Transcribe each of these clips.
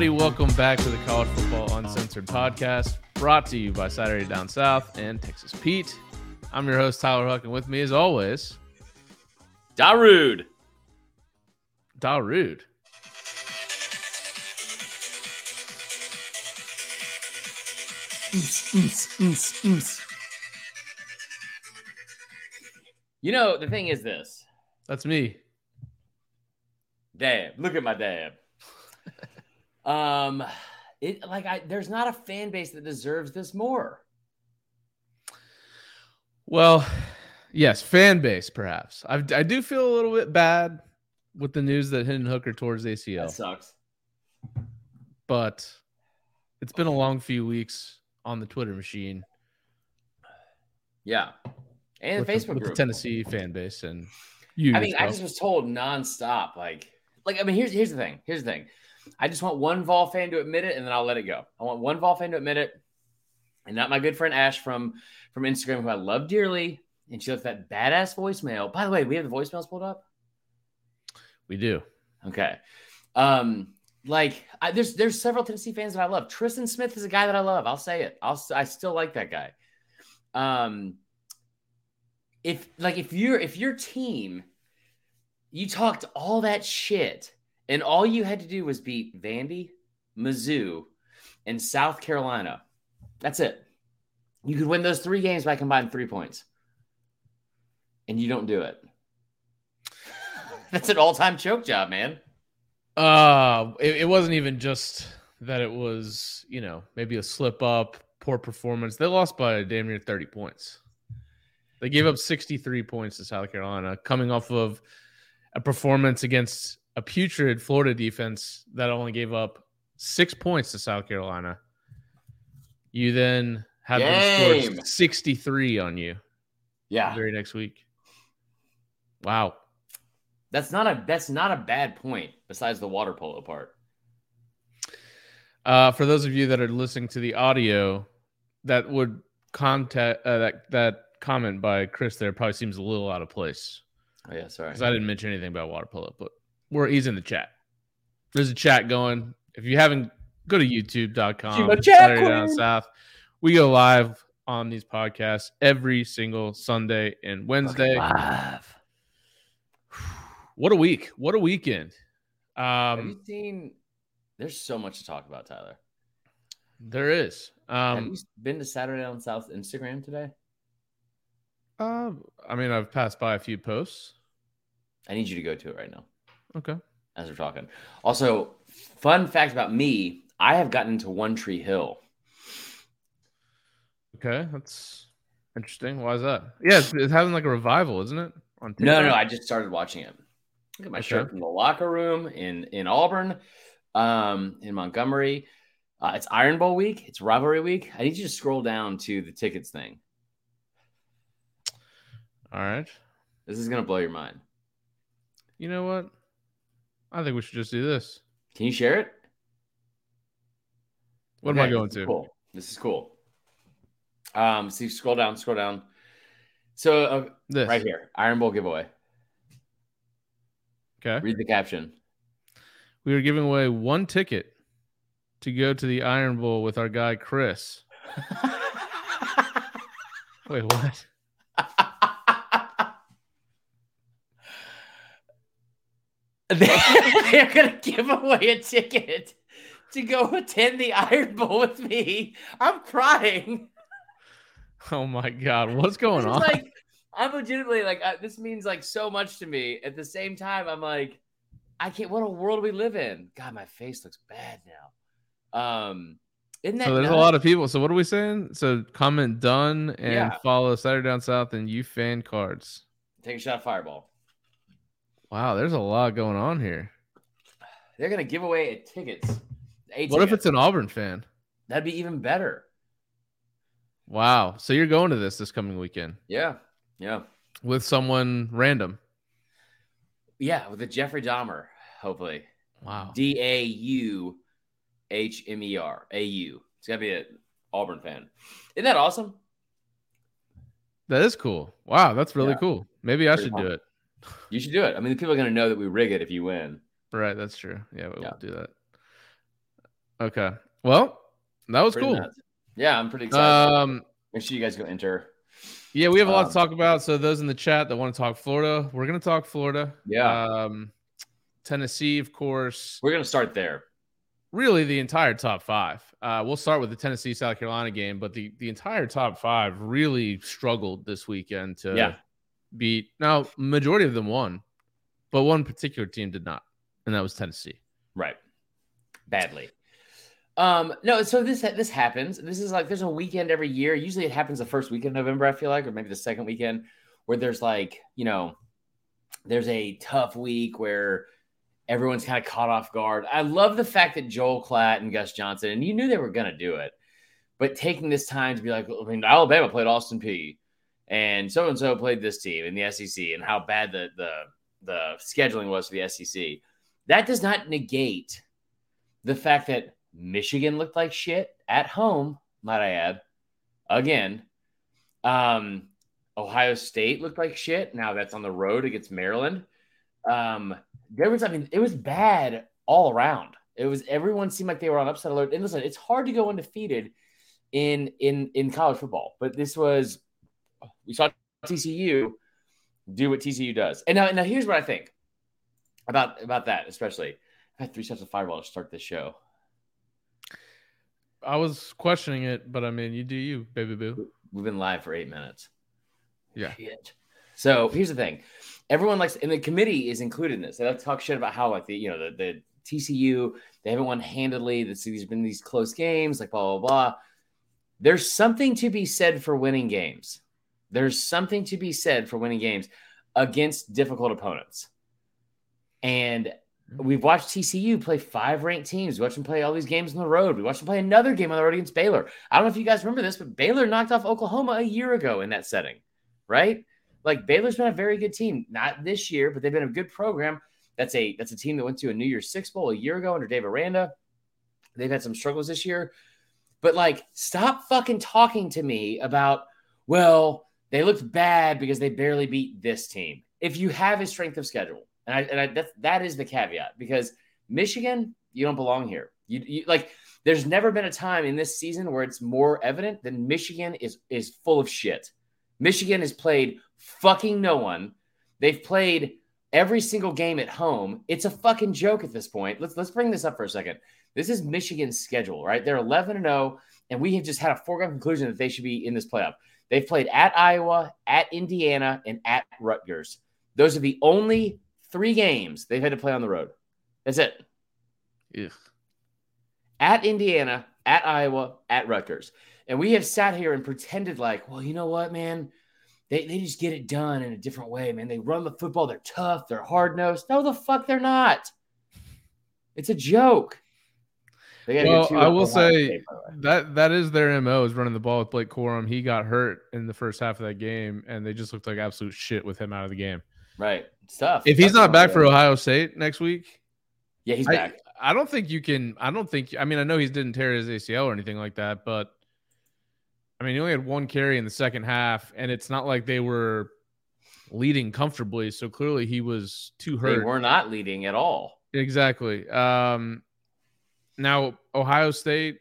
everybody. Welcome back to the College Football Uncensored podcast, brought to you by Saturday Down South and Texas Pete. I'm your host, Tyler Huck, and with me, as always, Darude. Darude. You know, the thing is this. That's me. Dab. Look at my dab. Um, it like I there's not a fan base that deserves this more. Well, yes, fan base, perhaps. I, I do feel a little bit bad with the news that Hendon Hooker towards ACL, That sucks. but it's been a long few weeks on the Twitter machine Yeah. And with, Facebook the, with group. the Tennessee fan base and you. I mean, as I just was told nonstop. Like, like I mean, here's here's the thing. Here's the thing. I just want one Vol fan to admit it, and then I'll let it go. I want one Vol fan to admit it, and not my good friend Ash from from Instagram, who I love dearly. And she left that badass voicemail. By the way, we have the voicemails pulled up. we do. Okay. Um, like I, there's there's several Tennessee fans that I love. Tristan Smith is a guy that I love. I'll say it. I'll I still like that guy. Um, if like if you're if your team, you talked all that shit, and all you had to do was beat Vandy, Mizzou, and South Carolina. That's it. You could win those three games by combining three points, and you don't do it. That's an all-time choke job, man. Uh, it, it wasn't even just that it was, you know, maybe a slip up, poor performance. They lost by a damn near 30 points. They gave up 63 points to South Carolina, coming off of a performance against a putrid Florida defense that only gave up six points to South Carolina. You then had them score 63 on you the Yeah, very next week. Wow. that's not a that's not a bad point. Besides the water polo part. Uh, for those of you that are listening to the audio, that would contact uh, that that comment by Chris there probably seems a little out of place Oh yeah, sorry. because I didn't mention anything about water polo, but we're he's in the chat. There's a chat going. If you haven't, go to YouTube.com. She's my Saturday Down. South. We go live on these podcasts every single Sunday and Wednesday. Live. What a week! What a weekend! Have Um, you seen? There's so much to talk about, Tyler. there is. Have Um, you been to Saturday Down South Instagram today? uh, I mean, I've passed by a few posts. I need you to go to it right now Okay. as we're talking. Also, fun fact about me: I have gotten into One Tree Hill. Okay, that's interesting. Why is that? Yeah, it's, it's having like a revival, isn't it? On No, no, I just started watching it. Look at my Okay. shirt from the locker room in in Auburn, um, in Montgomery. Uh, it's Iron Bowl week. It's rivalry week. I need you to scroll down to the tickets thing. All right. This is gonna blow your mind. You know what? I think we should just do this. Can you share it? What am I going to? Cool. This is cool. Um, see, scroll down, scroll down. So uh, This right here, Iron Bowl giveaway. Okay. Read the caption. We are giving away one ticket to go to the Iron Bowl with our guy Chris. Wait, what? They're gonna give away a ticket to go attend the Iron Bowl with me. I'm crying. Oh my God, what's going on? like I'm legitimately like uh, this means like so much to me. At the same time, I'm like, I can't. What a world we live in. God, my face looks bad now. Um, isn't that so there's a lot of people. So what are we saying? So comment done and Yeah. follow Saturday Down South and you fan cards. Take a shot of Fireball. Wow, there's a lot going on here. They're gonna give away tickets. A What if it's an Auburn fan? That'd be even better. Wow. So you're going to this this coming weekend Yeah, yeah, with someone random. yeah. With the Jeffrey Dahmer, hopefully. Wow. D A U H M E R A U. It's gotta be an Auburn fan. Isn't that awesome? That is cool. Wow, that's really Yeah. cool. Maybe I Pretty should do it. You should do it. I mean, the people are gonna know that we rig it if you win. Right, that's true. Yeah, we'll Yeah. do that. Okay. Well, that was Pretty cool. nuts. Yeah, I'm pretty excited. Um, Make sure you guys go enter. yeah, we have a lot Um, to talk about. So those in the chat that want to talk Florida, we're gonna talk Florida. Yeah. Um, Tennessee, of course. We're gonna start there. Really, the entire top five. Uh, we'll start with the Tennessee South Carolina game, but the the entire top five really struggled this weekend to Yeah. Beat. Now, majority of them won, but one particular team did not, and that was Tennessee. Right. Badly. Um, no, so this this happens. This is like there's a weekend every year. Usually it happens the first weekend of November, I feel like, or maybe the second weekend, where there's like, you know, there's a tough week where everyone's kind of caught off guard. I love the fact that Joel Klatt and Gus Johnson, and you knew they were gonna do it, but taking this time to be like, I mean, Alabama played Austin Peay and so and so played this team in the SEC, and how bad the the the scheduling was for the SEC. That does not negate the fact that Michigan looked like shit at home, might I add. Again, um, Ohio State looked like shit. Now that's on the road against Maryland. Um, there was, I mean, it was bad all around. It was everyone seemed like they were on upset alert. And listen, it's hard to go undefeated in in in college football, but this was we saw TCU do what TCU does. And now, now here's what I think about about that, especially. I had three sets of fireball to start this show. I was questioning it, but I mean, you do you, baby boo. We've been live for eight minutes. Yeah. Shit. So here's the thing: everyone likes, and the committee is included in this. They like to talk shit about how, like the you know the, the TCU they haven't won handedly. This there's been these close games, like blah blah blah. There's something to be said for winning games. There's something to be said for winning games against difficult opponents. And we've watched TCU play five ranked teams. We watched them play all these games on the road. We watched them play another game on the road against Baylor. I don't know if you guys remember this, but Baylor knocked off Oklahoma a year ago in that setting, right? Like Baylor's been a very good team, not this year, but they've been a good program. That's a that's a team that went to a New Year's Six Bowl a year ago under Dave Aranda. They've had some struggles this year, but like, stop fucking talking to me about well, they looked bad because they barely beat this team. If you have a strength of schedule, and I, and I that, that is the caveat because Michigan, you don't belong here. You, you like, there's never been a time in this season where it's more evident than Michigan is is full of shit. Michigan has played fucking no one. They've played every single game at home. It's a fucking joke at this point. Let's let's bring this up for a second. This is Michigan's schedule, right? They're 11 and 0, and we have just had a foregone conclusion that they should be in this playoff. They've played at Iowa, at Indiana, and at Rutgers. Those are the only three games they've had to play on the road. That's it. Ugh. At Indiana, at Iowa, at Rutgers. And we have sat here and pretended like, well, you know what, man? They, they just get it done in a different way, man. They run the football. They're tough. They're hard nosed. No, the fuck, they're not. It's a joke. Well, I will say State, by the way. that that is their mo is running the ball with Blake Corum. He got hurt in the first half of that game, and they just looked like absolute shit with him out of the game. right. It's tough. If he's not back for Ohio State next week, yeah, he's I, back. I don't think you can. I don't think. I mean, I know he didn't tear his ACL or anything like that, but I mean, he only had one carry in the second half, and it's not like they were leading comfortably. So clearly, he was too hurt. They were not leading at all. Exactly. Um, now Ohio State,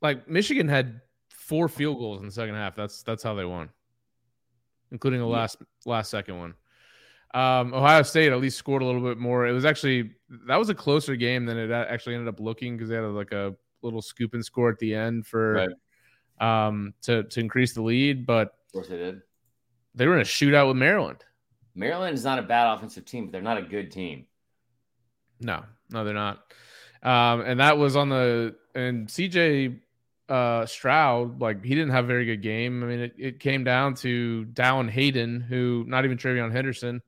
like Michigan, had four field goals in the second half. That's that's how they won, including a Yeah. last last second one. Um, Ohio State at least scored a little bit more. It was actually that was a closer game than it actually ended up looking because they had like a little scoop and score at the end for um to to increase the lead, but Of course they did. they were in a shootout with Maryland. Maryland is not a bad offensive team, but they're not a good team. No, no, they're not. Um, and that was on the and CJ uh Stroud, like he didn't have a very good game. I mean, it, it came down to Dallan Hayden, who not even TreVeyon Henderson,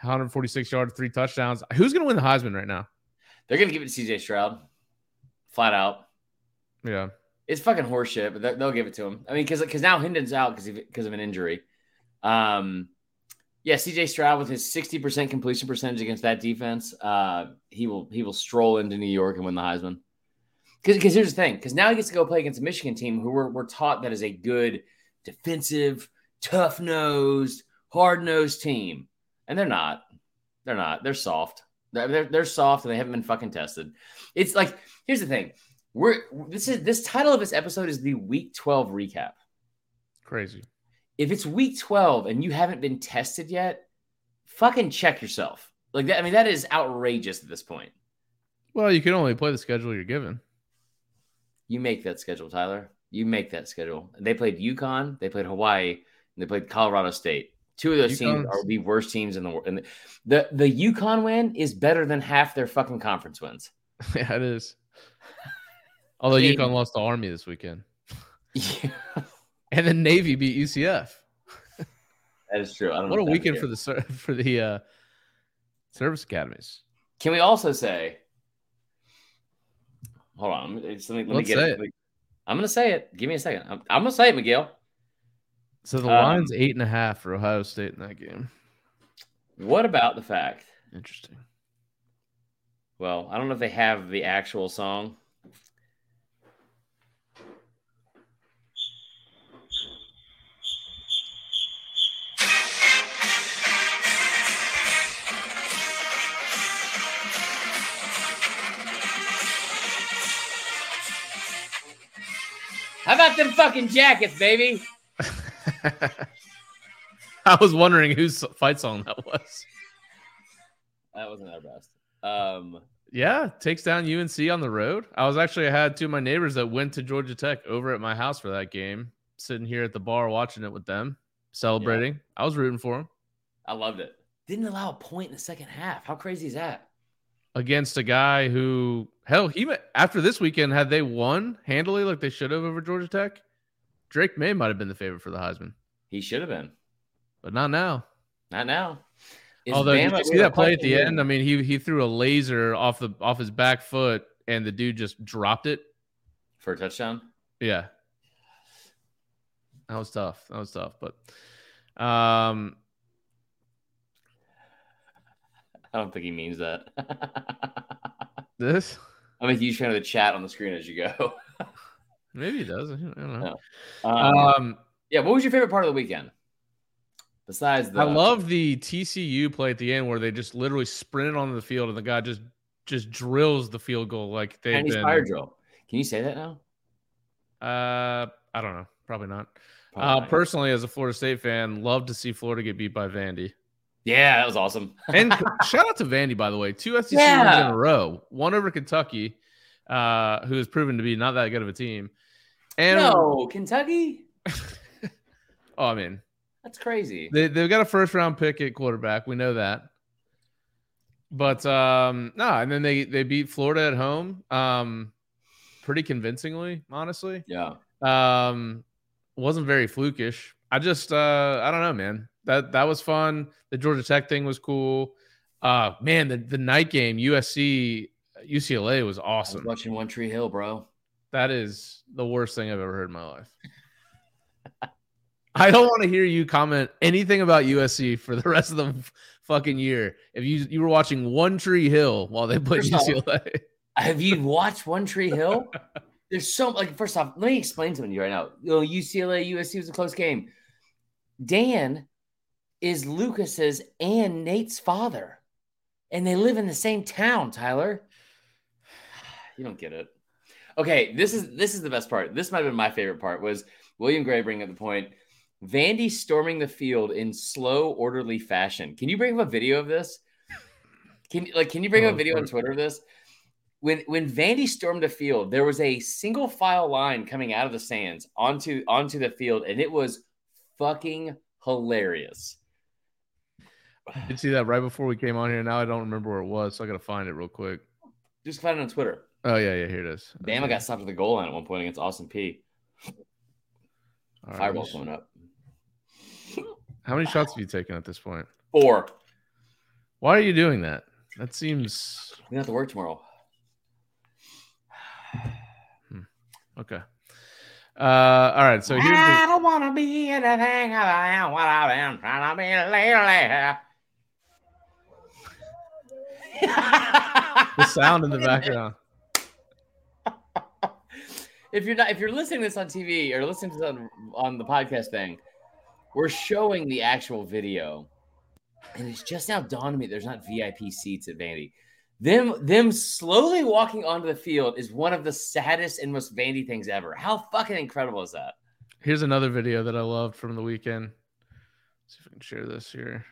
146 yards, three touchdowns. Who's gonna win the Heisman right now? They're gonna give it to CJ Stroud, flat out. Yeah. It's fucking horseshit, but they- they'll give it to him. I mean, because because now Hendon's out because because of an injury. Um, yeah, CJ Stroud with his sixty percent completion percentage against that defense, uh, he will he will stroll into New York and win the Heisman. Because here's the thing, because now he gets to go play against a Michigan team who we're, we're taught that is a good defensive, tough nosed, hard nosed team, and they're not. They're not. They're soft. They're, they're they're soft and they haven't been fucking tested. It's like here's the thing. We're this is this title of this episode is the week 12 recap. Crazy. If it's week 12 and you haven't been tested yet, fucking check yourself. Like that, I mean, that is outrageous at this point. Well, you can only play the schedule you're given. You make that schedule, Tyler. You make that schedule. They played UConn, they played Hawaii, and they played Colorado State. Two of those teams are the worst teams in the world. And the, the the UConn win is better than half their fucking conference wins. yeah, it is. Although I mean, UConn lost to Army this weekend. Yeah. and then Navy beat UCF. That is true. what a weekend for the for the uh, service academies. Can we also say? Hold on. Let me, let me, get it. it. I'm going to say it. Give me a second. I'm, I'm going to say it, Miguel. So the um, line's eight and a half for Ohio State in that game. What about the fact? Interesting. Well, I don't know if they have the actual song. How about them fucking jackets, baby? I was wondering whose fight song that was. That wasn't our best. Um, yeah, takes down UNC on the road. I was actually I had two of my neighbors that went to Georgia Tech over at my house for that game, sitting here at the bar watching it with them, celebrating. Yeah. I was rooting for them. I loved it. Didn't allow a point in the second half. How crazy is that? Against a guy who hell, he after this weekend had they won handily like they should have over Georgia Tech, Drake Maye might have been the favorite for the Heisman. He should have been, but not now. Not now. Is Although Bama, did you see that play at the end? I mean, he he threw a laser off the off his back foot, and the dude just dropped it for a touchdown. Yeah, that was tough. That was tough, but um, I don't think he means that. this? I'm a huge fan of the chat on the screen as you go. Maybe he does. I don't know. No. Um, um, yeah. What was your favorite part of the weekend? Besides, the, I love the TCU play at the end where they just literally sprinted onto the field and the guy just just drills the field goal like they been... fire drill. Can you say that now? Uh, I don't know. Probably not. Probably uh, not. Personally, as a Florida State fan, love to see Florida get beat by Vandy. Yeah, that was awesome. and shout out to Vandy, by the way. Two SEC yeah. wins in a row. One over Kentucky, uh, who has proven to be not that good of a team. And no, Kentucky. oh, I mean, that's crazy. They they've got a first round pick at quarterback. We know that. But um, no, and then they they beat Florida at home, um, pretty convincingly, honestly. Yeah. Um, wasn't very flukish. I just uh, I don't know, man. That that was fun. The Georgia Tech thing was cool. Uh, man, the the night game USC UCLA was awesome. Was watching One Tree Hill, bro. That is the worst thing I've ever heard in my life. I don't want to hear you comment anything about USC for the rest of the fucking year. If you you were watching One Tree Hill while they played first UCLA, off, have you watched One Tree Hill? There's so like first off, let me explain something to you right now. You know, UCLA USC was a close game. Dan is Lucas's and Nate's father, and they live in the same town. Tyler, you don't get it. Okay, this is this is the best part. This might have been my favorite part. Was William Gray bringing up the point? Vandy storming the field in slow, orderly fashion. Can you bring up a video of this? Can like can you bring oh, up a oh, video on Twitter of this? When when Vandy stormed the field, there was a single file line coming out of the sands onto onto the field, and it was fucking hilarious. I did see that right before we came on here. Now I don't remember where it was, so I gotta find it real quick. Just find it on Twitter. Oh yeah, yeah, here it is. Bama got stopped at the goal line at one point against Austin Peay. Right, Fireball coming up. How many shots have you taken at this point? Four. Why are you doing that? That seems. We have to work tomorrow. Hmm. Okay. Uh, all right. So here's. The... I don't want to be anything other than what I've been trying to be lately. the sound in the background. if you're not, if you're listening to this on TV or listening to this on, on the podcast thing, we're showing the actual video and it's just now dawned on me there's not VIP seats at Vandy. Them them slowly walking onto the field is one of the saddest and most Vandy things ever. How fucking incredible is that? Here's another video that I loved from the weekend. Let's see if I can share this here.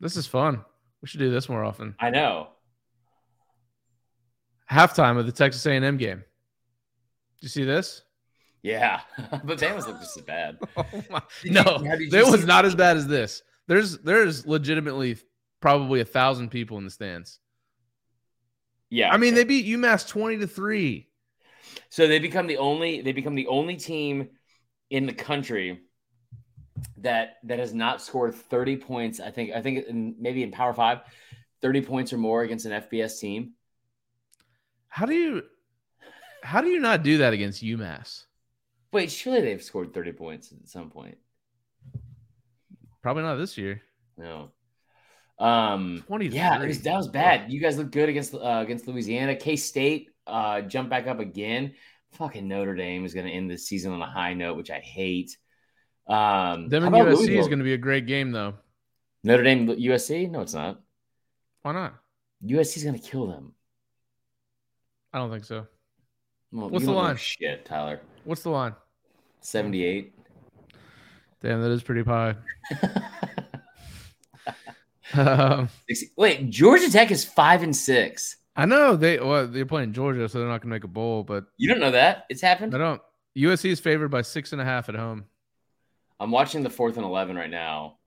This is fun. We should do this more often. I know. Halftime of the Texas A&M game. Did you see this? Yeah, but Bama's look just as bad. Oh no, you- how did you it was not as bad as this. There's there's legitimately probably a thousand people in the stands. Yeah, I mean, they beat UMass twenty to three. So they become the only they become the only team in the country that that has not scored 30 points. I think I think in, maybe in Power 5, 30 points or more against an FBS team. How do you how do you not do that against UMass? Wait, surely they've scored 30 points at some point. Probably not this year. No. Um 20 yeah, was, that was bad. You guys look good against uh, against Louisiana. K State uh, jump back up again. Fucking Notre Dame is going to end the season on a high note, which I hate. Um, Them and USC is going to be a great game, though. Notre Dame USC? No, it's not. Why not? USC is going to kill them. I don't think so. Well, What's the line? Shit, Tyler. What's the line? 78. Damn, that is pretty high. um, 60 Wait, Georgia Tech is five and six. I know they well they're playing Georgia, so they're not going to make a bowl. But You don't know that? It's happened. I don't. USC is favored by six and a half at home. I'm watching the fourth and eleven right now.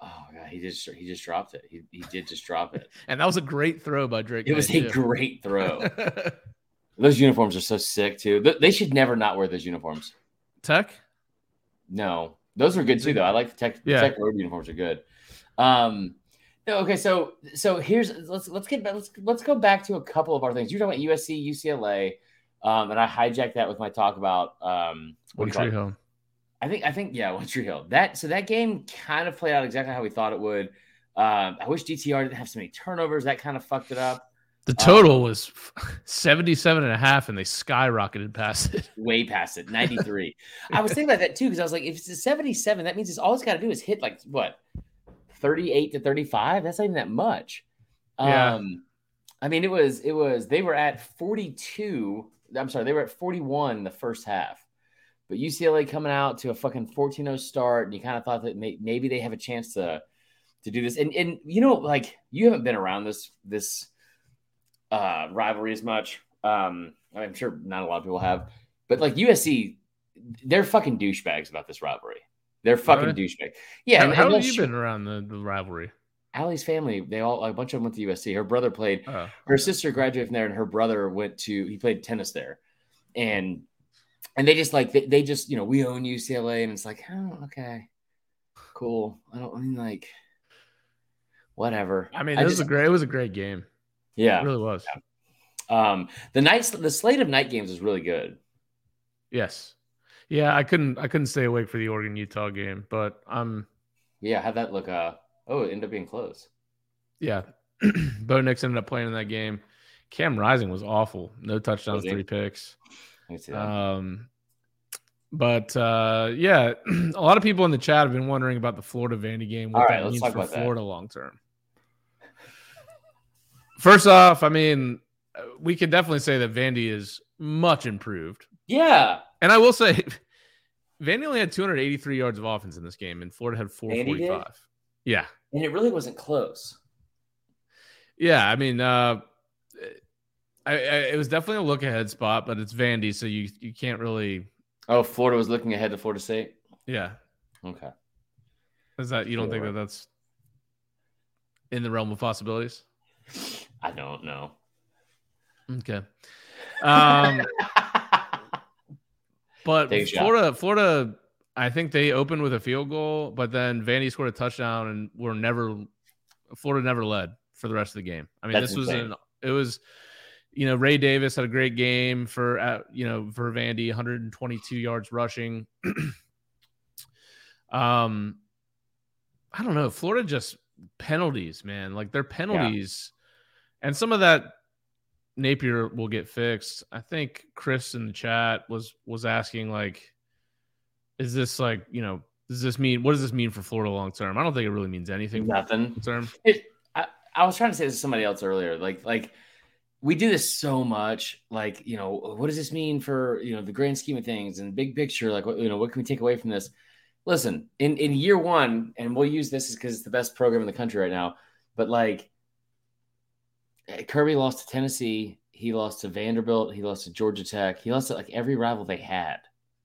Oh god, he just he just dropped it. He, he did just drop it. And that was a great throw by Drake. It was May, a too. great throw. Those uniforms are so sick too. They should never not wear those uniforms. Tech. No, those are good too, though. I like the tech. Yeah. Tech road uniforms are good. Um, no, okay, so so here's let's let's get back, let's let's go back to a couple of our things. You're talking about USC, UCLA, um, and I hijacked that with my talk about um, what One do I think I think yeah, Tree Hill. That so that game kind of played out exactly how we thought it would. Um, I wish DTR didn't have so many turnovers. That kind of fucked it up. The total was 77 and a half, and they skyrocketed past it. way past it 93 i was thinking about that too because i was like if it's a 77 that means it's all it's got to do is hit like what 38 to 35 that's not even that much Yeah. um i mean it was it was they were at 42 i'm sorry they were at 41 the first half but ucla coming out to a fucking 14-0 start and you kind of thought that may, maybe they have a chance to to do this and and you know like you haven't been around this this uh rivalry as much um i'm sure not a lot of people have but like usc they're fucking douchebags about this rivalry they're fucking Really? douchebag yeah How, and, how have you been around the, the rivalry? Allie's family, they all a bunch of them went to USC. Her brother played. Oh, Her sister graduated from there, and her brother went to. He played tennis there, and and they just like they, they just you know we own UCLA, and it's like oh okay, cool. I don't I mean like whatever. I mean, this was just- a great. It was a great game. yeah. It really was. Um, the nights the slate of night games is really good. Yes. Yeah, I couldn't. I couldn't stay awake for the Oregon Utah game, but I'm. Yeah, have that look. Uh, oh, it ended up being close. Yeah, Bo Nix ended up playing in that game. Cam Rising was awful. No touchdowns, three picks. Let me see that. Um, but uh, yeah, a lot of people in the chat have been wondering about the Florida Vandy game. What All that right, means for. Florida long term. First off, I mean, we can definitely say that Vandy is much improved, yeah, and I will say, Vandy only had 283 yards of offense in this game, and Florida had 445. Yeah, and it really wasn't close. yeah. I mean, uh, I, I, it was definitely a look ahead spot, but it's Vandy, so you you can't really. Oh, Florida was looking ahead to Florida State. Yeah, Okay. is that you don't think that that's in the realm of possibilities? I don't know. Okay. Um, but Take a shot. Florida, Florida, I think they opened with a field goal, but then Vandy scored a touchdown and were never Florida never led for the rest of the game. I mean, That's this was an it was you know Ray Davis had a great game for uh, you know for Vandy, 122 yards rushing. um, I don't know. Florida just penalties, man. Like their penalties, and some of that Napier will get fixed. I think Chris in the chat was was asking like, is this like you know Does this mean what does this mean for Florida long term? I don't think it really means anything Nothing. term. It, I, I was trying to say this to somebody else earlier. Like, like we do this so much. Like, you know, oh, what does this mean for you know the grand scheme of things and big picture? Like, what you know, what can we take away from this? Listen, in in year one, and we'll use this because it's the best program in the country right now. But like, eh, Kirby lost to Tennessee. He lost to Vanderbilt. He lost to Georgia Tech. He lost to like every rival they had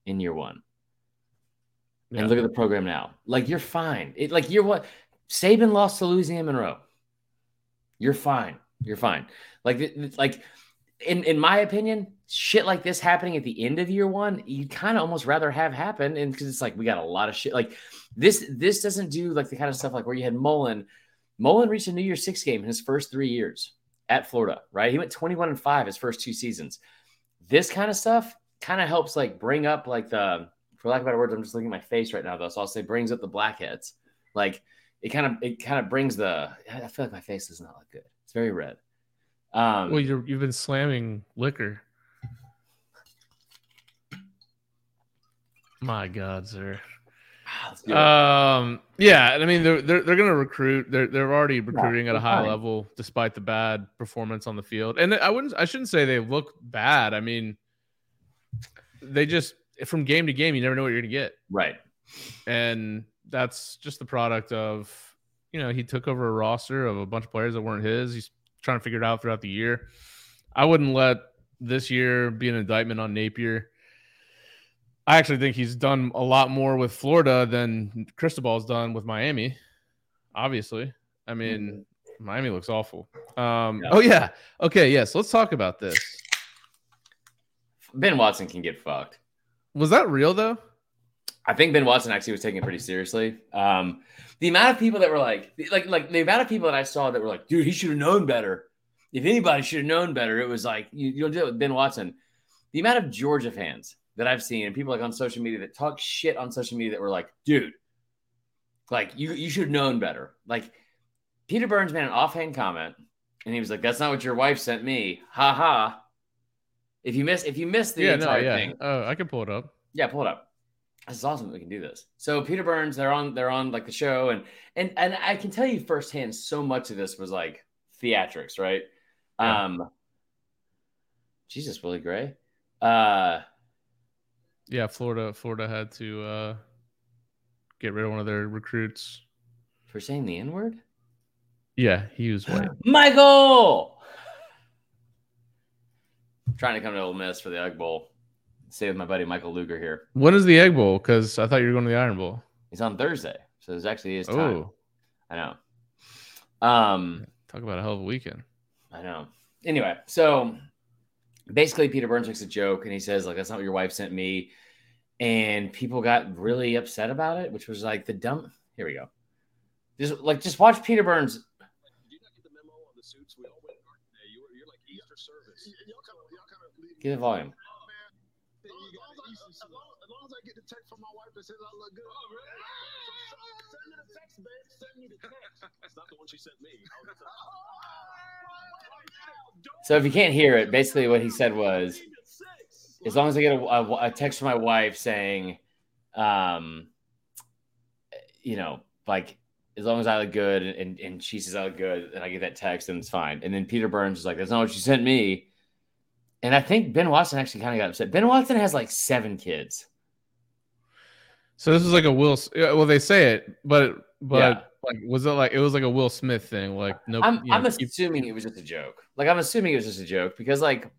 in year one. Yeah. And look at the program now. Like you're fine. It like you're what Saban lost to Louisiana Monroe. You're fine. You're fine. Like like in in my opinion, shit like this happening at the end of year one, you kind of almost rather have happen, and because it's like we got a lot of shit. Like this this doesn't do like the kind of stuff like where you had Mullen. Mullen reached a New Year's Six game in his first three years at Florida. Right, he went twenty one and five his first two seasons. This kind of stuff kind of helps like bring up like the for lack of better words, I'm just looking at my face right now though. So I'll say brings up the blackheads. Like it kind of it kind of brings the I feel like my face does not look good. It's very red. Um Well, you're, you've been slamming liquor. My God, sir. it. Um, yeah, I mean they're they're, they're going to recruit. They're they're already recruiting at a high fine. level despite the bad performance on the field. And I wouldn't I shouldn't say they look bad. I mean, they just from game to game, you never know what you're going to get, right. and that's just the product of you know he took over a roster of a bunch of players that weren't his. He's trying to figure it out throughout the year. I wouldn't let this year be an indictment on Napier. I actually think he's done a lot more with Florida than Cristobal's done with Miami. Obviously, I mean, Miami looks awful. Um, Yeah. Oh yeah, okay, yes. so let's talk about this. Ben Watson can get fucked. Was that real though? I think Ben Watson actually was taking it pretty seriously. Um, the amount of people that were like, like, like the amount of people that I saw that were like, dude, he should have known better. If anybody should have known better, it was like you, you don't do it with Ben Watson. The amount of Georgia fans that I've seen and people like on social media that talk shit on social media that were like, dude, like you you should have known better. Like Peter Burns made an offhand comment and he was like, That's not what your wife sent me. Ha ha. If you miss if you miss the yeah, no, entire yeah. thing, Oh, I can pull it up. yeah, pull it up. This is awesome that we can do this. So Peter Burns, they're on they're on like the show, and and and I can tell you firsthand, so much of this was like theatrics, right? Yeah. Um Jesus, Willie Gray. Uh Yeah, Florida. Florida had to uh, get rid of one of their recruits. for saying the N-word? Yeah, he was white. Michael trying to come to Ole Miss for the Egg Bowl. Stay with my buddy Michael Luger here. when is the Egg Bowl? Because I thought you were going to the Iron Bowl. He's on Thursday. So there's actually his time. Oh, I know. Um talk about a hell of a weekend. I know. Anyway, so basically, Peter Burns makes a joke and he says, like, that's not what your wife sent me. And people got really upset about it, which was like the dumb. Here we go. Just like, just watch Peter Burns. Did you not get the memo on the suits? We all went dark today. You were, you're like Easter service. Y'all kind of, y'all kind of leave Get the me volume. As long as, I, as, long, as long as I get the text from my wife that says I look good. Send me the text, babe. Send me the text. That's not the one she sent me. So if you can't hear it, basically what he said was, as long as I get a, a, a text from my wife saying, um, you know, like as long as I look good and, and, she says I look good and I get that text, then it's fine. And then Peter Burns is like, that's not what she sent me. And I think Ben Watson actually kind of got upset. Ben Watson has like seven kids. So this is like a Will. Well, they say it, but but Yeah. like, was it like it was like a Will Smith thing? Like no, I'm, know, I'm keep- assuming it was just a joke. Like I'm assuming it was just a joke because like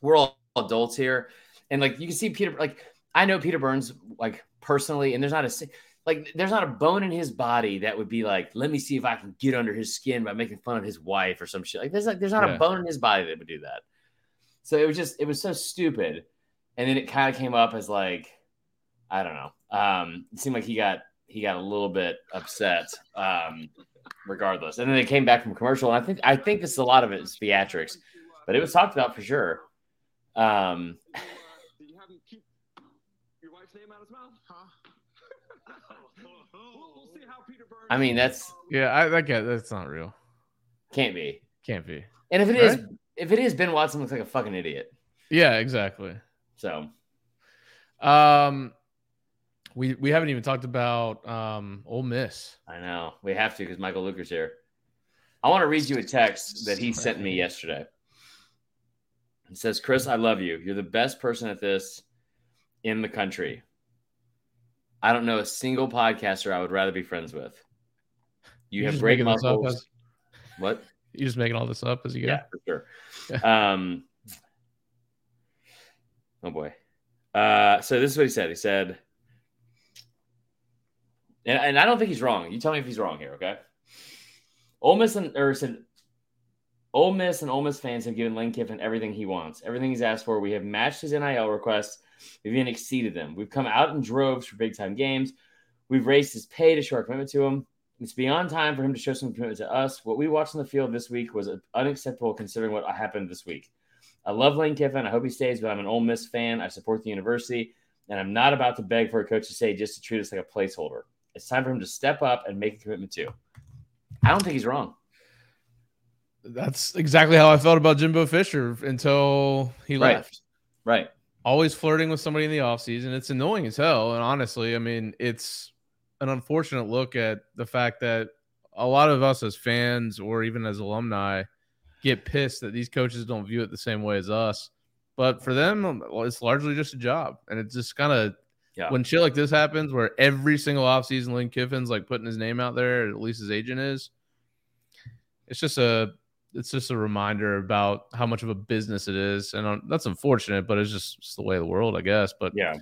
we're all adults here, and like you can see Peter. Like I know Peter Burns like personally, and there's not a like there's not a bone in his body that would be like, let me see if I can get under his skin by making fun of his wife or some shit. Like there's like there's not Yeah. a bone in his body that would do that. So it was just it was so stupid, and then it kind of came up as like I don't know. Um, it seemed like he got he got a little bit upset. Um, regardless. And then they came back from commercial, and I think I think this is a lot of it is theatrics, but it was talked about for sure. Um, Did you have him keep your wife's name out of his mouth? Huh? we'll, we'll see how Peter Burns. I mean, that's yeah, I that get that's not real. can't be. Can't be. And if it is, Right? if it is, Ben Watson looks like a fucking idiot. Yeah, exactly. So Um, We we haven't even talked about um Ole Miss. I know we have to because Michael Luker's here. I want to read you a text that he sent me yesterday. It says, "Chris, I love you. You're the best person at this in the country. I don't know a single podcaster I would rather be friends with. You You're have great making this up muscles. as- What? You're just making all this up as you go. Yeah, for sure. um, oh boy. Uh, so this is what he said. He said, and, and I don't think he's wrong. You tell me if he's wrong here, okay? Ole Miss and or said, Ole Miss and Ole Miss fans have given Lane Kiffin everything he wants, everything he's asked for. We have matched his NIL requests. We've even exceeded them. We've come out in droves for big time games. We've raised his pay to show our commitment to him. It's beyond time for him to show some commitment to us. What we watched on the field this week was unacceptable considering what happened this week. I love Lane Kiffin. I hope he stays, but I'm an Ole Miss fan. I support the university, and I'm not about to beg for a coach to say just to treat us like a placeholder. It's time for him to step up and make a commitment too. I don't think he's wrong. That's exactly how I felt about Jimbo Fisher until he Right. left. Right. Always flirting with somebody in the offseason. It's annoying as hell. And honestly, I mean, it's an unfortunate look at the fact that a lot of us as fans or even as alumni get pissed that these coaches don't view it the same way as us. But for them, it's largely just a job. And it's just kind of Yeah. when shit like this happens, where every single offseason Lane Kiffin's like putting his name out there, at least his agent is, it's just a it's just a reminder about how much of a business it is, and um, that's unfortunate, but it's just, the way of the world, I guess. But Yeah.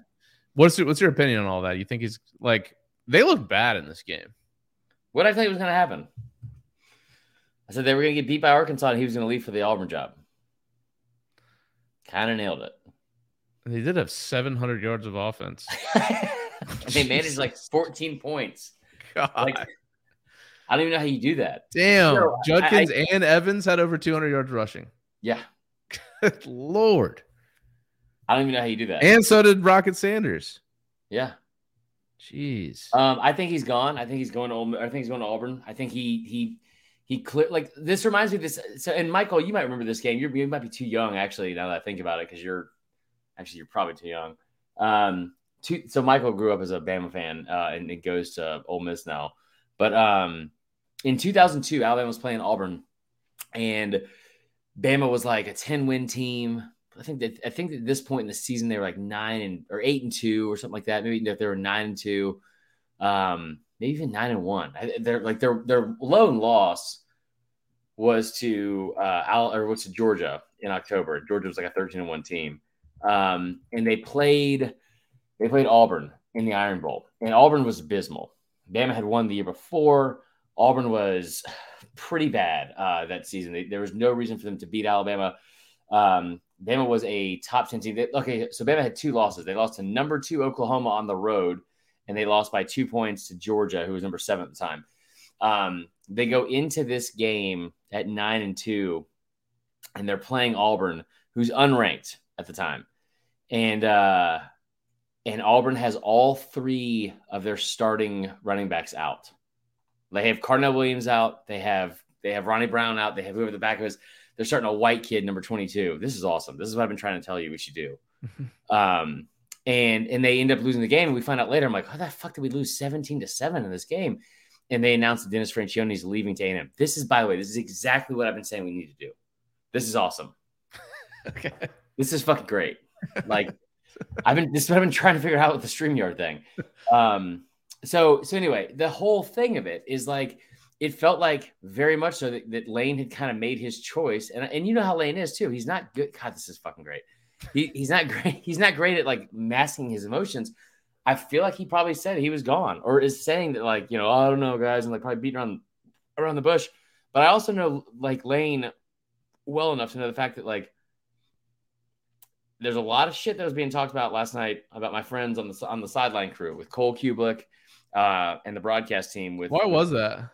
what's your, what's your opinion on all that? You think he's like they look bad in this game? What did I think was going to happen? I said they were going to get beat by Arkansas and he was going to leave for the Auburn job. Kind of nailed it. They did have 700 yards of offense. they managed like 14 points. God Like, I don't even know how you do that. damn, No, I- Judkins and Evans had over 200 yards rushing. Yeah. Good Lord, I don't even know how you do that. and so did Rocket Sanders. yeah. Jeez. Um, I think he's gone. I think he's going to. I think he's going to Auburn. I think he he he clear like this reminds me of this. So, and Michael, you might remember this game. You're, you might be too young actually. Now that I think about it, because you're actually you're probably too young. Um, two, so Michael grew up as a Bama fan, uh, and it goes to Ole Miss now. But um, in 2002, Alabama was playing Auburn, and Bama was like a 10 win team. I think that I think at this point in the season they were like nine and or eight and two or something like that. Maybe if they were nine and two, um, maybe even nine and one. I- They're like their their lone loss was to uh Al or was to Georgia in October. Georgia was like a 13 and one team. Um, and they played they played Auburn in the Iron Bowl, and Auburn was abysmal. Bama had won the year before. Auburn was pretty bad uh, that season. They, there was no reason for them to beat Alabama. Um, Bama was a top 10 team. They, okay, so Bama had two losses. They lost to number two Oklahoma on the road, and they lost by two points to Georgia, who was number seven at the time. Um, they go into this game at nine and two, and they're playing Auburn, who's unranked at the time. And uh, and Auburn has all three of their starting running backs out. They have Carnell Williams out. They have they have Ronnie Brown out. They have whoever the back of is. They're starting a white kid, number 22. This is awesome. This is what I've been trying to tell you we should do. um, and and they end up losing the game. And we find out later, I'm like, how the fuck did we lose 17 to 7 in this game? And they announced that Dennis Franchione is leaving to A&M. This is, by the way, this is exactly what I've been saying we need to do. This is awesome. Okay. This is fucking great. Like I've been this I've been trying to figure out with the StreamYard thing. Um so so anyway, the whole thing of it is like it felt like very much so that, that Lane had kind of made his choice. And and you know how Lane is too. He's not good. God, this is fucking great. He, he's not great. He's not great at like masking his emotions. I feel like he probably said he was gone or is saying that like, you know, I don't know, guys, and like probably beating around around the bush. But I also know like Lane well enough to know the fact that like there's a lot of shit that was being talked about last night about my friends on the on the sideline crew with Cole Cubelic uh, and the broadcast team. With Why was that?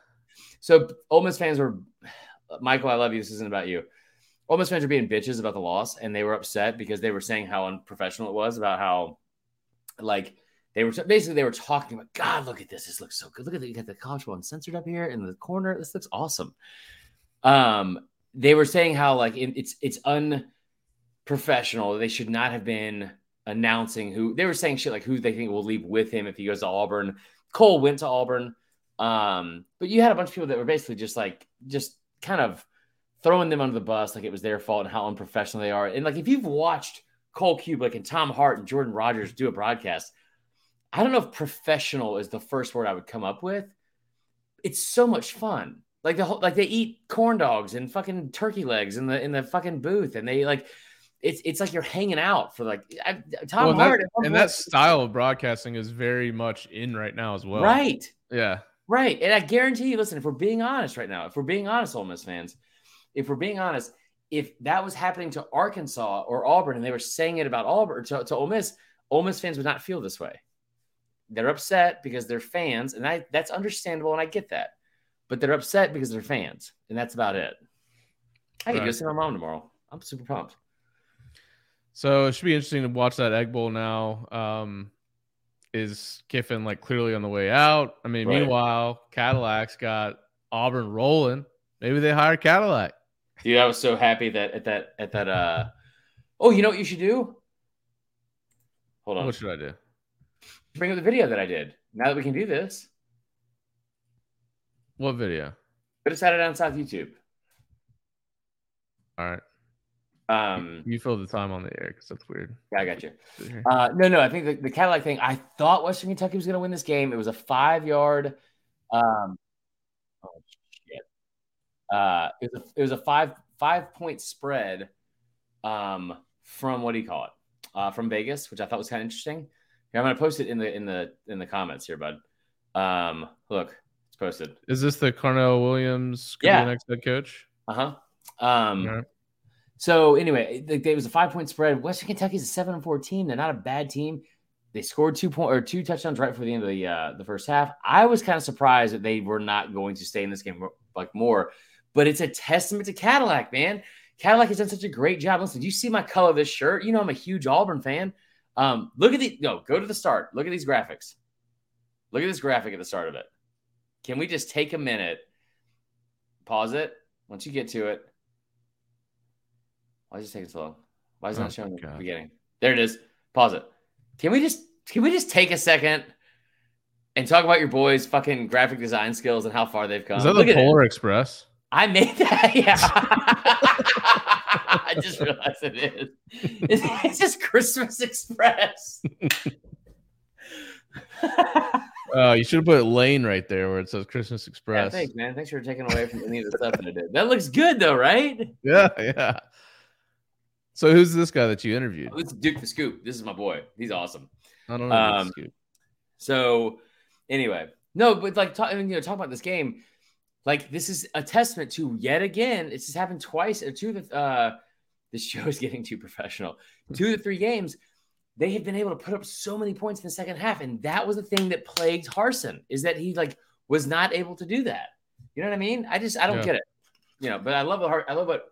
so Ole Miss fans were Michael, I love you. This isn't about you. Ole Miss fans were being bitches about the loss, and they were upset because they were saying how unprofessional it was about how like they were basically they were talking about God, look at this. This looks so good. Look at that. You got the college one censored up here in the corner. This looks awesome. Um, they were saying how like it, it's it's unprofessional. They should not have been announcing who they were saying shit like who they think will leave with him if he goes to Auburn. Cole went to Auburn. Um, but you had a bunch of people that were basically just like just kind of throwing them under the bus like it was their fault and how unprofessional they are. And like if you've watched Cole Cubelic and Tom Hart and Jordan Rodgers do a broadcast, I don't know if professional is the first word I would come up with. It's so much fun. Like the whole like they eat corn dogs and fucking turkey legs in the in the fucking booth and they like it's it's like you're hanging out for like I, Tom Well, Hart that, and that style of broadcasting is very much in right now as well. right. Yeah. Right. And I guarantee you, listen, if we're being honest right now, if we're being honest, Ole Miss fans, if we're being honest, if that was happening to Arkansas or Auburn and they were saying it about Auburn to, to Ole Miss, Ole Miss fans would not feel this way. They're upset because they're fans, and I, that's understandable, and I get that. But they're upset because they're fans, and that's about it. I can go Right. see my mom tomorrow. I'm super pumped. So it should be interesting to watch that Egg Bowl now. Um, is Kiffin like clearly on the way out? I mean, Right. meanwhile, Cadillac's got Auburn rolling. Maybe they hire Cadillac. Dude, I was so happy that at that at that uh oh, you know what you should do? Hold on. What should I do? Bring up the video that I did. Now that we can do this, What video? put a Saturday Down on South YouTube. All right. Um, You fill the time on the air because that's weird. yeah, I got you. Uh, no, no, I think the, the Cadillac thing. I thought Western Kentucky was going to win this game. It was a five yard. Um, oh shit! Uh, it was a, it was a five five point spread. Um, from what do you call it? Uh, from Vegas, which I thought was kind of interesting. Here, I'm going to post it in the in the in the comments here, bud. Um, look, it's posted. Is this the Carnell Williams? Yeah. next head coach. Uh huh. Um, right. So anyway, it, it was a five point spread. Western Kentucky's a seven and four team. They're not a bad team. They scored two point or two touchdowns right for the end of the uh, the first half. I was kind of surprised that they were not going to stay in this game like more, but it's a testament to Cadillac, man. Cadillac has done such a great job. Listen, do you see my color of this shirt? You know I'm a huge Auburn fan. Um, look at the no, go to the start. Look at these graphics. Look at this graphic at the start of it. Can we just take a minute, pause it once you get to it? Why is it taking so long? Why is it Oh not showing the beginning? There it is. Pause it. Can we just can we just take a second and talk about your boys' fucking graphic design skills and how far they've come? Is that Look the at it. Polar Express? I made that. Yeah. I just realized it is. It's, it's just Christmas Express. Uh, you should have put Lane right there where it says Christmas Yeah, Express. thanks, man. Thanks for taking away from any of the stuff that I did. That looks good, though, right? Yeah, yeah. So who's this guy that you interviewed? This is Duke the Scoop. This is my boy. He's awesome. I don't know. Um. So, anyway, no, but like, talk, you know, talk about this game. Like, this is a testament to yet again. It's just happened twice or two. Of the uh, this show is getting too professional. Two to three games, they have been able to put up so many points in the second half, and that was the thing that plagued Harsin is that he like was not able to do that. You know what I mean? I just I don't Yeah. get it. You know, but I love the heart. I love what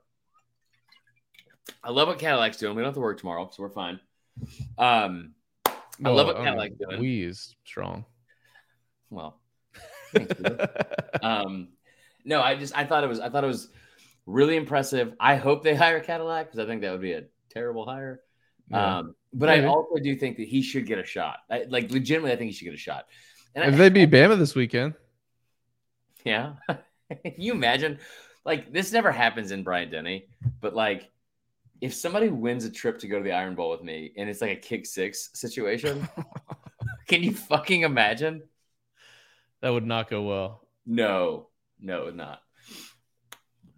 I love what Cadillac's doing. We don't have to work tomorrow, so we're fine. Um, I love what Well, Cadillac's doing. We is strong. well, um, no, I just I thought it was I thought it was really impressive. I hope they hire Cadillac because I think that would be a terrible hire. Yeah. Um, but Maybe. I also do think that he should get a shot. I, like legitimately, I think he should get a shot. And if I, they beat Bama this weekend, yeah, Can you imagine? Like this never happens in Bryant Denny, but like if somebody wins a trip to go to the Iron Bowl with me and it's like a kick six situation, can you fucking imagine? that would not go well. No, no, it would not.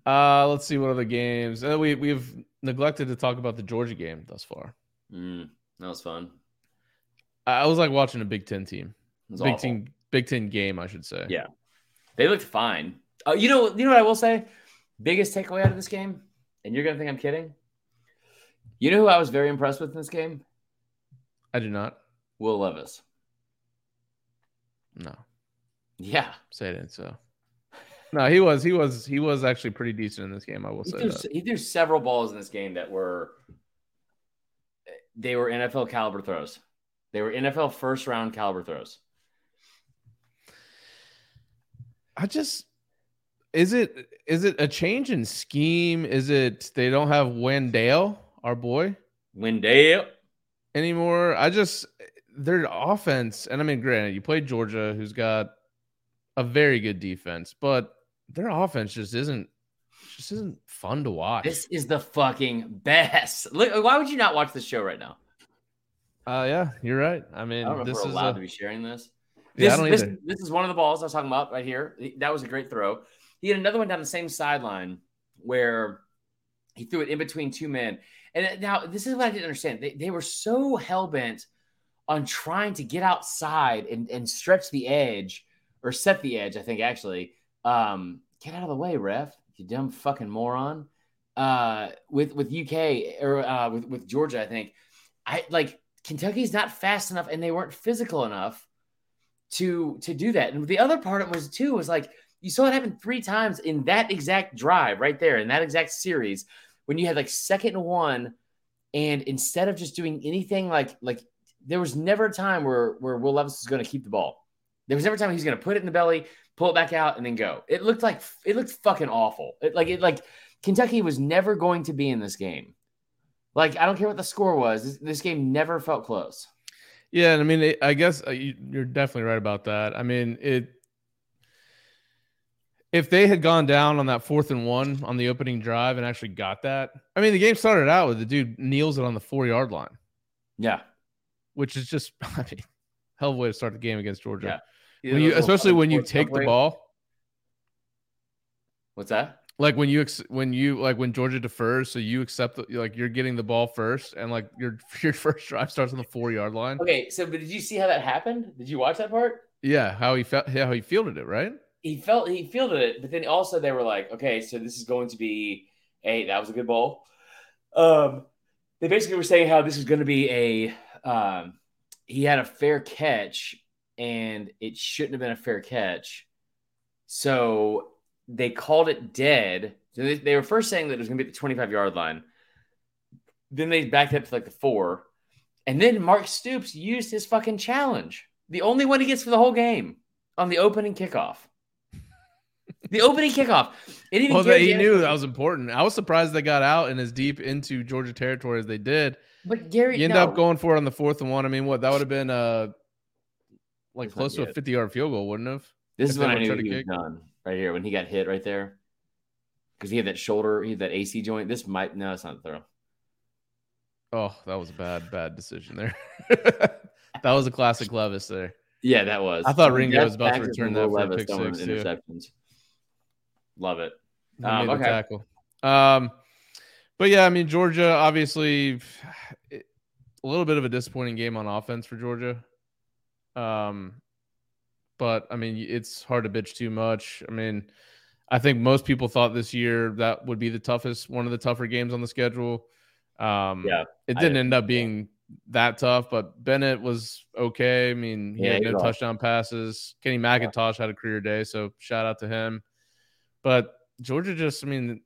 Uh, let's see what other games. Uh, we we've neglected to talk about the Georgia game thus far. Mm, that was fun. I was like watching a Big Ten team, Big awful. Ten Big Ten game, I should say. Yeah. They looked fine. Uh, you know, you know what I will say? Biggest takeaway out of this game, and you're gonna think I'm kidding. You know who I was very impressed with in this game? I do not. Will Levis. No, Yeah, say it so. No, he was he was he was actually pretty decent in this game. I will he say threw, that. he threw several balls in this game that were they were NFL caliber throws. They were NFL first round caliber throws. I just is it is it a change in scheme? Is it they don't have Wan'Dale, our boy? Wan'Dale. anymore. I just their offense, and I mean, granted, you played Georgia, who's got a very good defense, but their offense just isn't just isn't fun to watch. This is the fucking best. Look, why would you not watch this show right now? Uh, yeah, you're right. I I mean, know this is allowed a, to be sharing this. yeah, I this, this is one of the balls I was talking about right here. That was a great throw. He had another one down the same sideline where he threw it in between two men. And now this is what I didn't understand. They, they were so hell bent on trying to get outside and, and stretch the edge or set the edge, I think actually. Um, get out of the way, ref, you dumb fucking moron. Uh, with with UK or uh, with with Georgia, I think I like Kentucky's not fast enough, and they weren't physical enough to to do that. And the other part it was too was like you saw it happen three times in that exact drive right there in that exact series when you had like second and one, and instead of just doing anything like like there was never a time where where Will Levis was going to keep the ball. There was never a time he was going to put it in the belly, pull it back out, and then go. It looked like it looked fucking awful. It, like it like Kentucky was never going to be in this game. Like I don't care what the score was. This, this game never felt close. Yeah, and I mean, it, I guess uh, you, you're definitely right about that. I mean, it. If they had gone down on that fourth and one on the opening drive and actually got that, I mean, the game started out with the dude kneels it on the four yard line, Yeah. which is just, I mean, hell of a way to start the game against Georgia. Yeah. When you, especially when you take the ball, What's that? like when you ex- when you like when Georgia defers, so you accept the, like you're getting the ball first, and like your your first drive starts on the four yard line. Okay, so but did you see how that happened? Did you watch that part? Yeah, how he felt, how he fielded it, right? He felt he fielded it, but then also they were like, okay, so this is going to be a that was a good ball. Um, they basically were saying how this is going to be a um, he had a fair catch and it shouldn't have been a fair catch, so they called it dead. So they, they were first saying that it was going to be at the twenty five yard line. Then they backed up to like the four, and then Mark Stoops used his fucking challenge, the only one he gets for the whole game, on the opening kickoff. The opening kickoff. It even Well, Gary they, he Anderson- knew that was important. I was surprised they got out and as deep into Georgia territory as they did. But Gary, You end no. up going for it on the fourth and one. I mean, what that would have been uh like That's close to a 50 yard field goal, wouldn't have? This is they when I knew he was kick. done right here when he got hit right there because he had that shoulder, he had that AC joint. This might no, it's not a throw. Oh, that was a bad, bad decision there. that was a classic Levis there. Yeah, that was. I thought Ringo was about to return that Will for pick six, too. interceptions. Love it. Um, okay. tackle. Um, but yeah, I mean Georgia obviously it- a little bit of a disappointing game on offense for Georgia. Um, but I mean it's hard to bitch too much. I mean, I think most people thought this year that would be the toughest, one of the tougher games on the schedule. Um, Yeah, it didn't did. end up being that tough, but Bennett was okay. I mean, he Yeah, had no touchdown passes. Kenny McIntosh had a career day, so shout out to him. But Georgia just, I mean,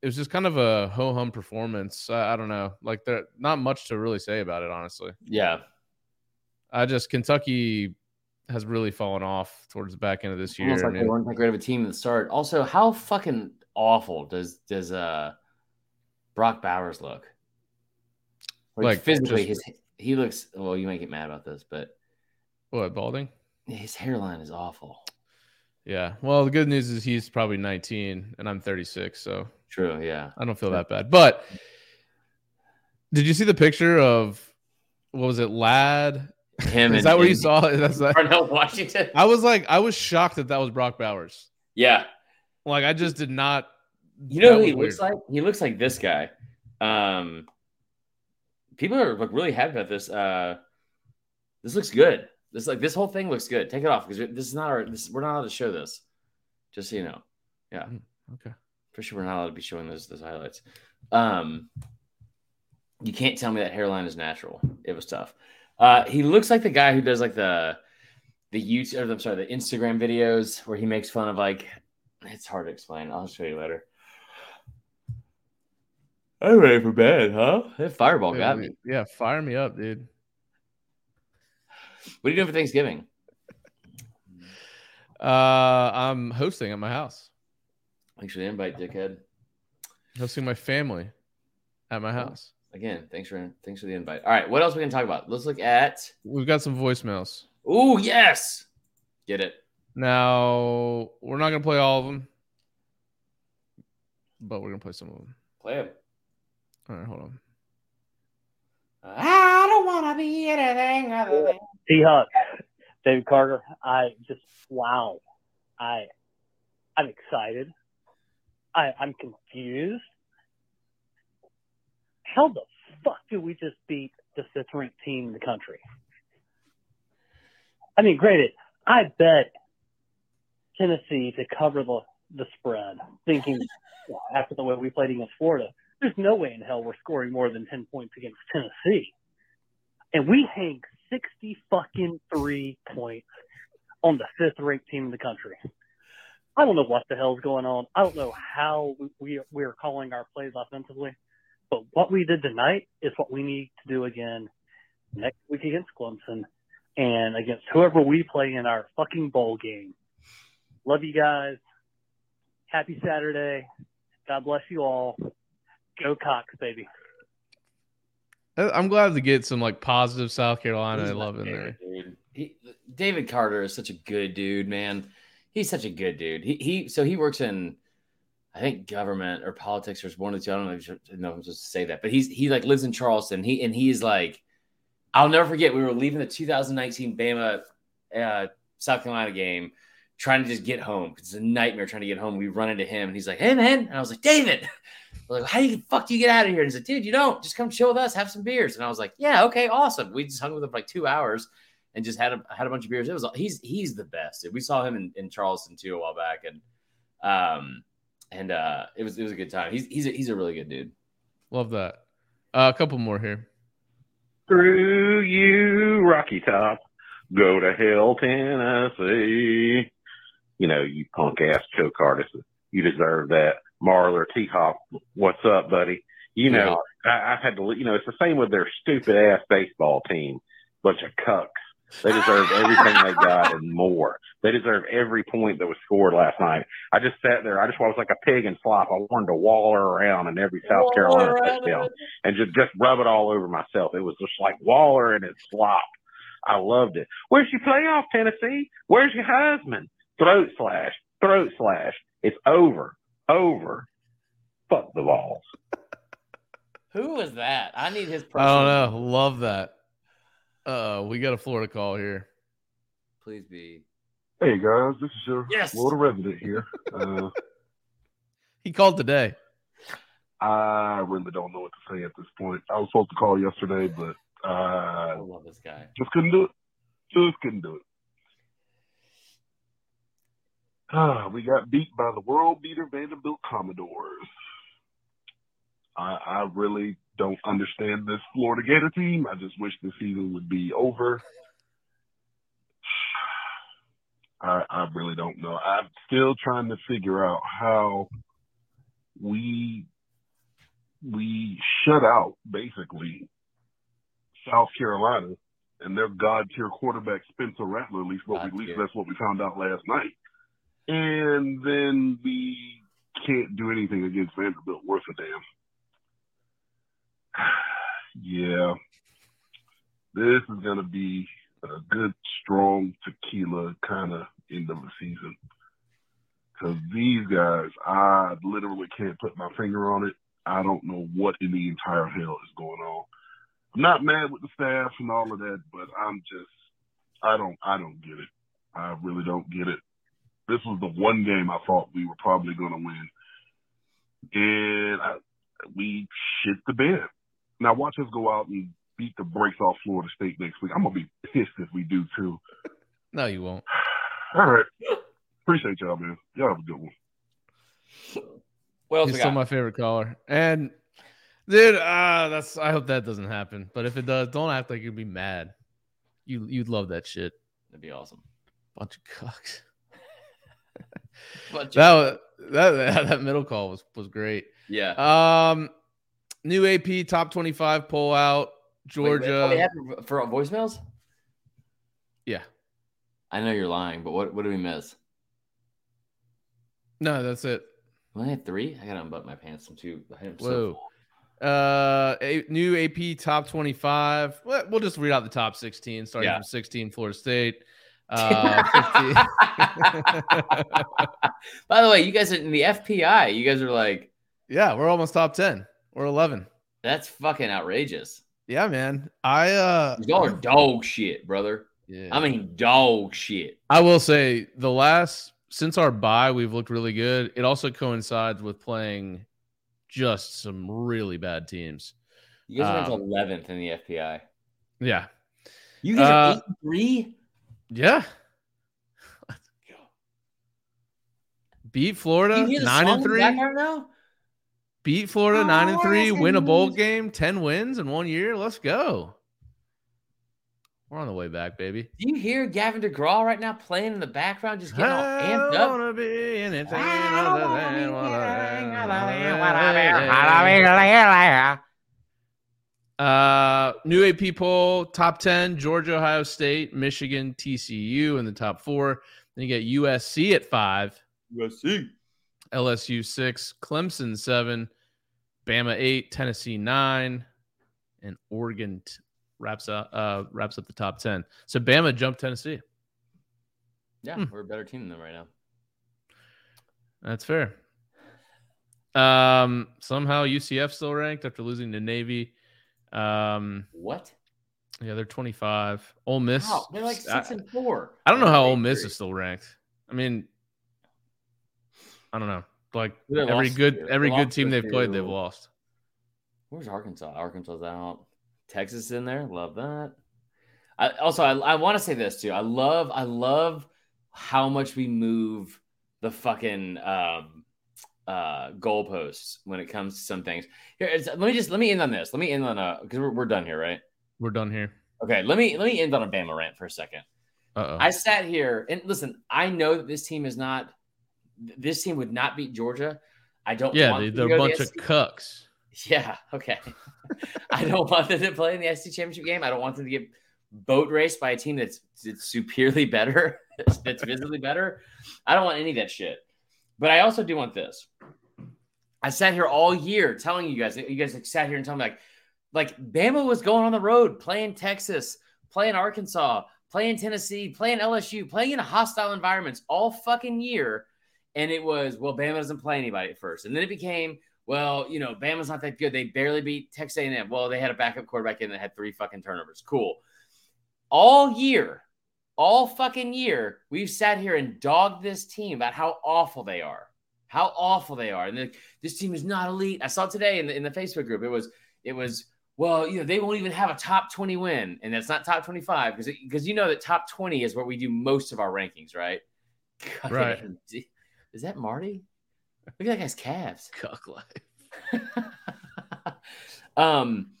it was just kind of a ho hum performance. I, I don't know, like there not much to really say about it, honestly. Yeah. I just Kentucky has really fallen off towards the back end of this year. Almost like they weren't that great of a team at the start. Also, how fucking awful does does uh Brock Bowers look? Like, Like, physically, just- his he looks. Well, you might get mad about this, but what balding? his hairline is awful. Yeah. Well, the good news is he's probably 19 and I'm 36, so True. Yeah. I don't feel that bad. But did you see the picture of what was it, Lad? Him. Is that where you saw it? That's that. Darnell Washington? I was like, I was shocked that that was Brock Bowers. Yeah. Like, I just did not. You know who he looks like? He looks like this guy. Um, people are like really happy about this. Uh, this looks good. This like this whole thing looks good. Take it off because this is not our. This we're not allowed to show this. Just so you know, Yeah. Okay. for sure we're not allowed to be showing those those highlights. Um, you can't tell me that hairline is natural. It was tough. Uh, he looks like the guy who does like the the YouTube. Or, I'm sorry, the Instagram videos where he makes fun of like. It's hard to explain. I'll show you later. I'm ready for bed, huh? That fireball got me. Yeah, fire me up, dude. What are you doing for Thanksgiving? Uh, I'm hosting at my house, Thanks for the invite, dickhead. hosting my family at my house. Again, thanks for thanks for the invite. All right, what else we can talk about? Let's look at. We've got some voicemails. Oh yes, get it. Now we're not gonna play all of them, but we're gonna play some of them. Play them. All right, hold on. I don't want to be anything other than. Seahawks, David Carter. I just wow. I I'm excited. I I'm confused. How the fuck did we just beat the fifth ranked team in the country? I mean, granted, I bet Tennessee to cover the the spread, thinking well, after the way we played against Florida, there's no way in hell we're scoring more than ten points against Tennessee, and we hang sixty fucking three points on the fifth ranked team in the country. I don't know what the hell's going on. I don't know how we we are calling our plays offensively, but what we did tonight is what we need to do again next week against Clemson and against whoever we play in our fucking bowl game. Love you guys. Happy Saturday. God bless you all. Go Cocks, baby. I- I'm glad to get some like positive South Carolina love in there. dude. He, David Carter is such a good dude, man. He's such a good dude. He he so he works in I think government or politics or one of the two. I don't know if you should know just to say that, but he's he like lives in Charleston. He and he's like, I'll never forget. We were leaving the 2019 Bama uh, South Carolina game, trying to just get home. Because it's a nightmare trying to get home. We run into him, and he's like, "Hey, man!" And I was like, "David." Was like, how do you fuck do you get out of here? And he's like, dude, you don't just come chill with us, have some beers. And I was like, yeah, okay, awesome. We just hung with him for like two hours and just had a had a bunch of beers. It was he's he's the best. We saw him in, in Charleston too a while back, and um and uh it was it was a good time. He's he's a, he's a really good dude. Love that. Uh, a couple more here. Through you, Rocky Top. Go to hell, Tennessee. You know, you punk ass choke artist. You deserve that. Marler T Hop, what's up, buddy? You know, I, I've had to, you know, it's the same with their stupid ass baseball team. Bunch of cucks. They deserve everything they got and more. They deserve every point that was scored last night. I just sat there. I just was like a pig in slop. I wanted to waller around in every South Carolina touchdown and just just rub it all over myself. It was just like Waller and his slop. I loved it. Where's your playoff, Tennessee? Where's your Heisman? Throat slash, throat slash. It's over, over. Fuck the balls. Who was that? I need his. I don't know. Love that. Uh, we got a Florida call here. Please be. Hey guys, this is your Yes. Florida resident here. Uh, He called today. I really don't know what to say at this point. I was supposed to call yesterday, but uh, I love this guy. just couldn't do it. Just couldn't do it. Ah, we got beat by the world beater Vanderbilt Commodores. I, I really don't understand this Florida Gator team. I just wish the season would be over. I, I really don't know. I'm still trying to figure out how we we shut out basically South Carolina and their god tier quarterback Spencer Rattler. At least what we, at least that's what we found out last night. And then we can't do anything against Vanderbilt worth a damn. yeah, this is gonna be a good, strong tequila kind of end of the season. Because these guys, I literally can't put my finger on it. I don't know what in the entire hell is going on. I'm not mad with the staff and all of that, but I'm just, I don't, I don't get it. I really don't get it. This was the one game I thought we were probably going to win, and I, we shit the bed. Now watch us go out and beat the brakes off Florida State next week. I'm gonna be pissed if we do too. No, you won't. All right, appreciate y'all, man. Y'all have a good one. Well, else He's we still my favorite caller. And dude, uh, that's I hope that doesn't happen. But if it does, don't act like you'd be mad. You you'd love that shit. That'd be awesome. Bunch of cucks. That was that that middle call was was great. yeah. Um, new AP top twenty five poll out. Wait, wait, Georgia. oh, for- for voicemails. yeah. I know you're lying, but what what did we miss? No, that's it. We only had three. I gotta unbutton my pants. I'm too. I am Whoa. full. Uh, a, new AP top 25. Well, We'll just read out the top 16, starting Yeah. from 16, Florida State. Uh, By the way, you guys are in the FPI. You guys are like, yeah, we're almost top 10 We're 11. that's fucking outrageous. Yeah, man. I uh, Y'all are dog shit, brother. yeah. I mean, dog shit. I will say the last since our bye, we've looked really good. It also coincides with playing just some really bad teams. You guys are Um, 11th in the FPI. Yeah, You guys uh, are 8 3? Yeah. Let's go. Beat Florida You hear the nine and three. now? Beat Florida oh, nine and Oh, three. Win a bowl game, ten wins in one year. Let's go. We're on the way back, baby. Do you hear Gavin DeGraw right now playing in the background, just getting all I amped up? wanna be anything I other than what I am. other than what I Uh, new AP poll top 10 Georgia, Ohio State, Michigan, TCU in the top four. Then you get USC at five, USC. LSU six, Clemson seven, Bama eight, Tennessee nine, and Oregon t- wraps up uh wraps up the top 10. So Bama jumped Tennessee. Yeah, Hmm. we're a better team than them right now. That's fair. Um, somehow UCF still ranked after losing to Navy. Um, What? yeah, they're 25. Ole Miss. Wow, they're like I- six and four. I don't know how Ole Miss is still ranked. I mean, I don't know. Like every good every good team they've played, they've lost. Where's Arkansas? Arkansas's out. Texas in there. Love that. I, also, I, I want to say this too. I love, I love how much we move the fucking um, uh, goalposts when it comes to some things. Here, it's, let me just let me end on this. Let me end on a because we're, we're done here, right? We're done here. Okay. Let me let me end on a Bama rant for a second. Uh oh. I sat here and listen. I know that this team is not. This team would not beat Georgia. I don't. Yeah, want they, they're a bunch of cucks. Yeah, okay. I don't want them to play in the SC championship game. I don't want them to get boat raced by a team that's, that's superiorly better, that's visibly better. I don't want any of that shit. But I also do want this. I sat here all year telling you guys, you guys like sat here and told me like, like Bama was going on the road, playing Texas, playing Arkansas, playing Tennessee, playing LSU, playing in hostile environments all fucking year. And it was, well, Bama doesn't play anybody at first. And then it became, well, you know, Bama's not that good. They barely beat Texas A&M. Well, they had a backup quarterback in that had three fucking turnovers. Cool. All year, all fucking year, we've sat here and dogged this team about how awful they are, how awful they are, and like, this team is not elite. I saw today in the in the Facebook group. It was it was well, you know, they won't even have a top twenty win, and that's not top twenty five because because you know that top twenty is where we do most of our rankings, right? God, Right. Is that Marty? Look at that guy's calves. Cuck life. um,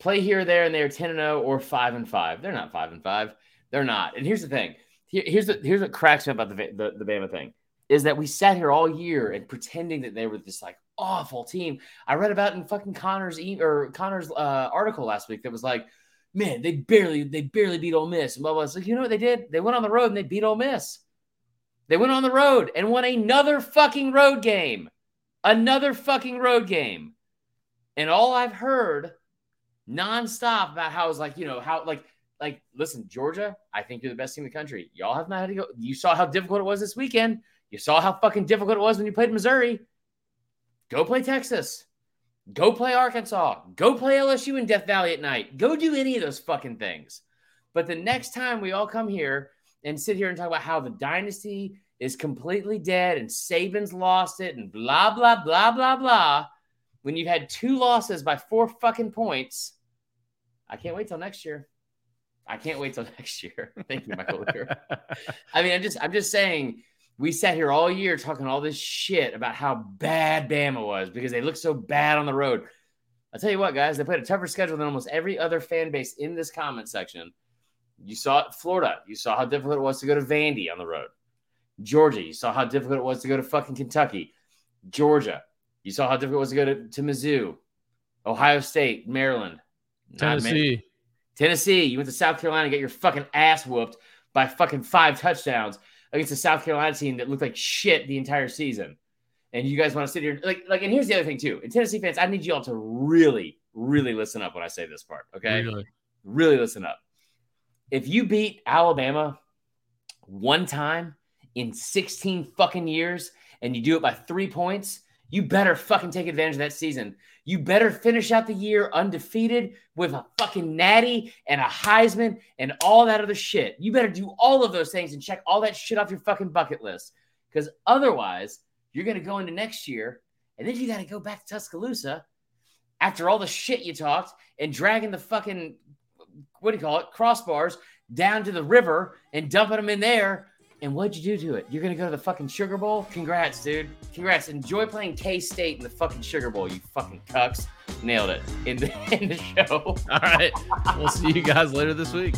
play here, there, and they're ten and zero or five and five. They're not five and five. They're not. And here's the thing. Here- here's the here's what cracks me about the the, the Bama thing is that we sat here all year and pretending that they were this like awful team. I read about in fucking Connor's e- or Connor's uh, article last week that was like, man, they barely they barely beat Ole Miss. And blah blah. It's like you know what they did? They went on the road and they beat Ole Miss. They went on the road and won another fucking road game. Another fucking road game. And all I've heard nonstop about how it's like, you know, how like like listen, Georgia, I think you're the best team in the country. Y'all have not had to go. You saw how difficult it was this weekend. You saw how fucking difficult it was when you played Missouri. Go play Texas. Go play Arkansas. Go play LSU in Death Valley at night. Go do any of those fucking things. But the next time we all come here and sit here and talk about how the dynasty is completely dead and Saban's lost it and blah, blah, blah, blah, blah, when you've had two losses by four fucking points, I can't wait till next year. I can't wait till next year. Thank you, Michael. I mean, I'm just I'm just saying we sat here all year talking all this shit about how bad Bama was because they looked so bad on the road. I'll tell you what, guys, they played a tougher schedule than almost every other fan base in this comment section. You saw it, Florida. You saw how difficult it was to go to Vandy on the road. Georgia, you saw how difficult it was to go to fucking Kentucky. Georgia, you saw how difficult it was to go to, to Mizzou. Ohio State, Maryland, Tennessee. Tennessee, you went to South Carolina, get your fucking ass whooped by fucking five touchdowns against a South Carolina team that looked like shit the entire season. and you guys want to sit here like like. And here's the other thing too. And Tennessee fans, I need you all to really, really listen up when I say this part. Okay, Really. really listen up. If you beat Alabama one time in 16 fucking years and you do it by three points, you better fucking take advantage of that season. You better finish out the year undefeated with a fucking natty and a Heisman and all that other shit. You better do all of those things and check all that shit off your fucking bucket list. Because otherwise, you're going to go into next year and then you got to go back to Tuscaloosa after all the shit you talked and dragging the fucking what do you call it crossbars down to the river and dumping them in there and what'd you do to it? You're gonna go to the fucking sugar bowl? Congrats dude. Congrats. Enjoy playing k-state in the fucking sugar bowl you fucking cucks. Nailed it. In the in the show. All right. We'll see you guys later this week.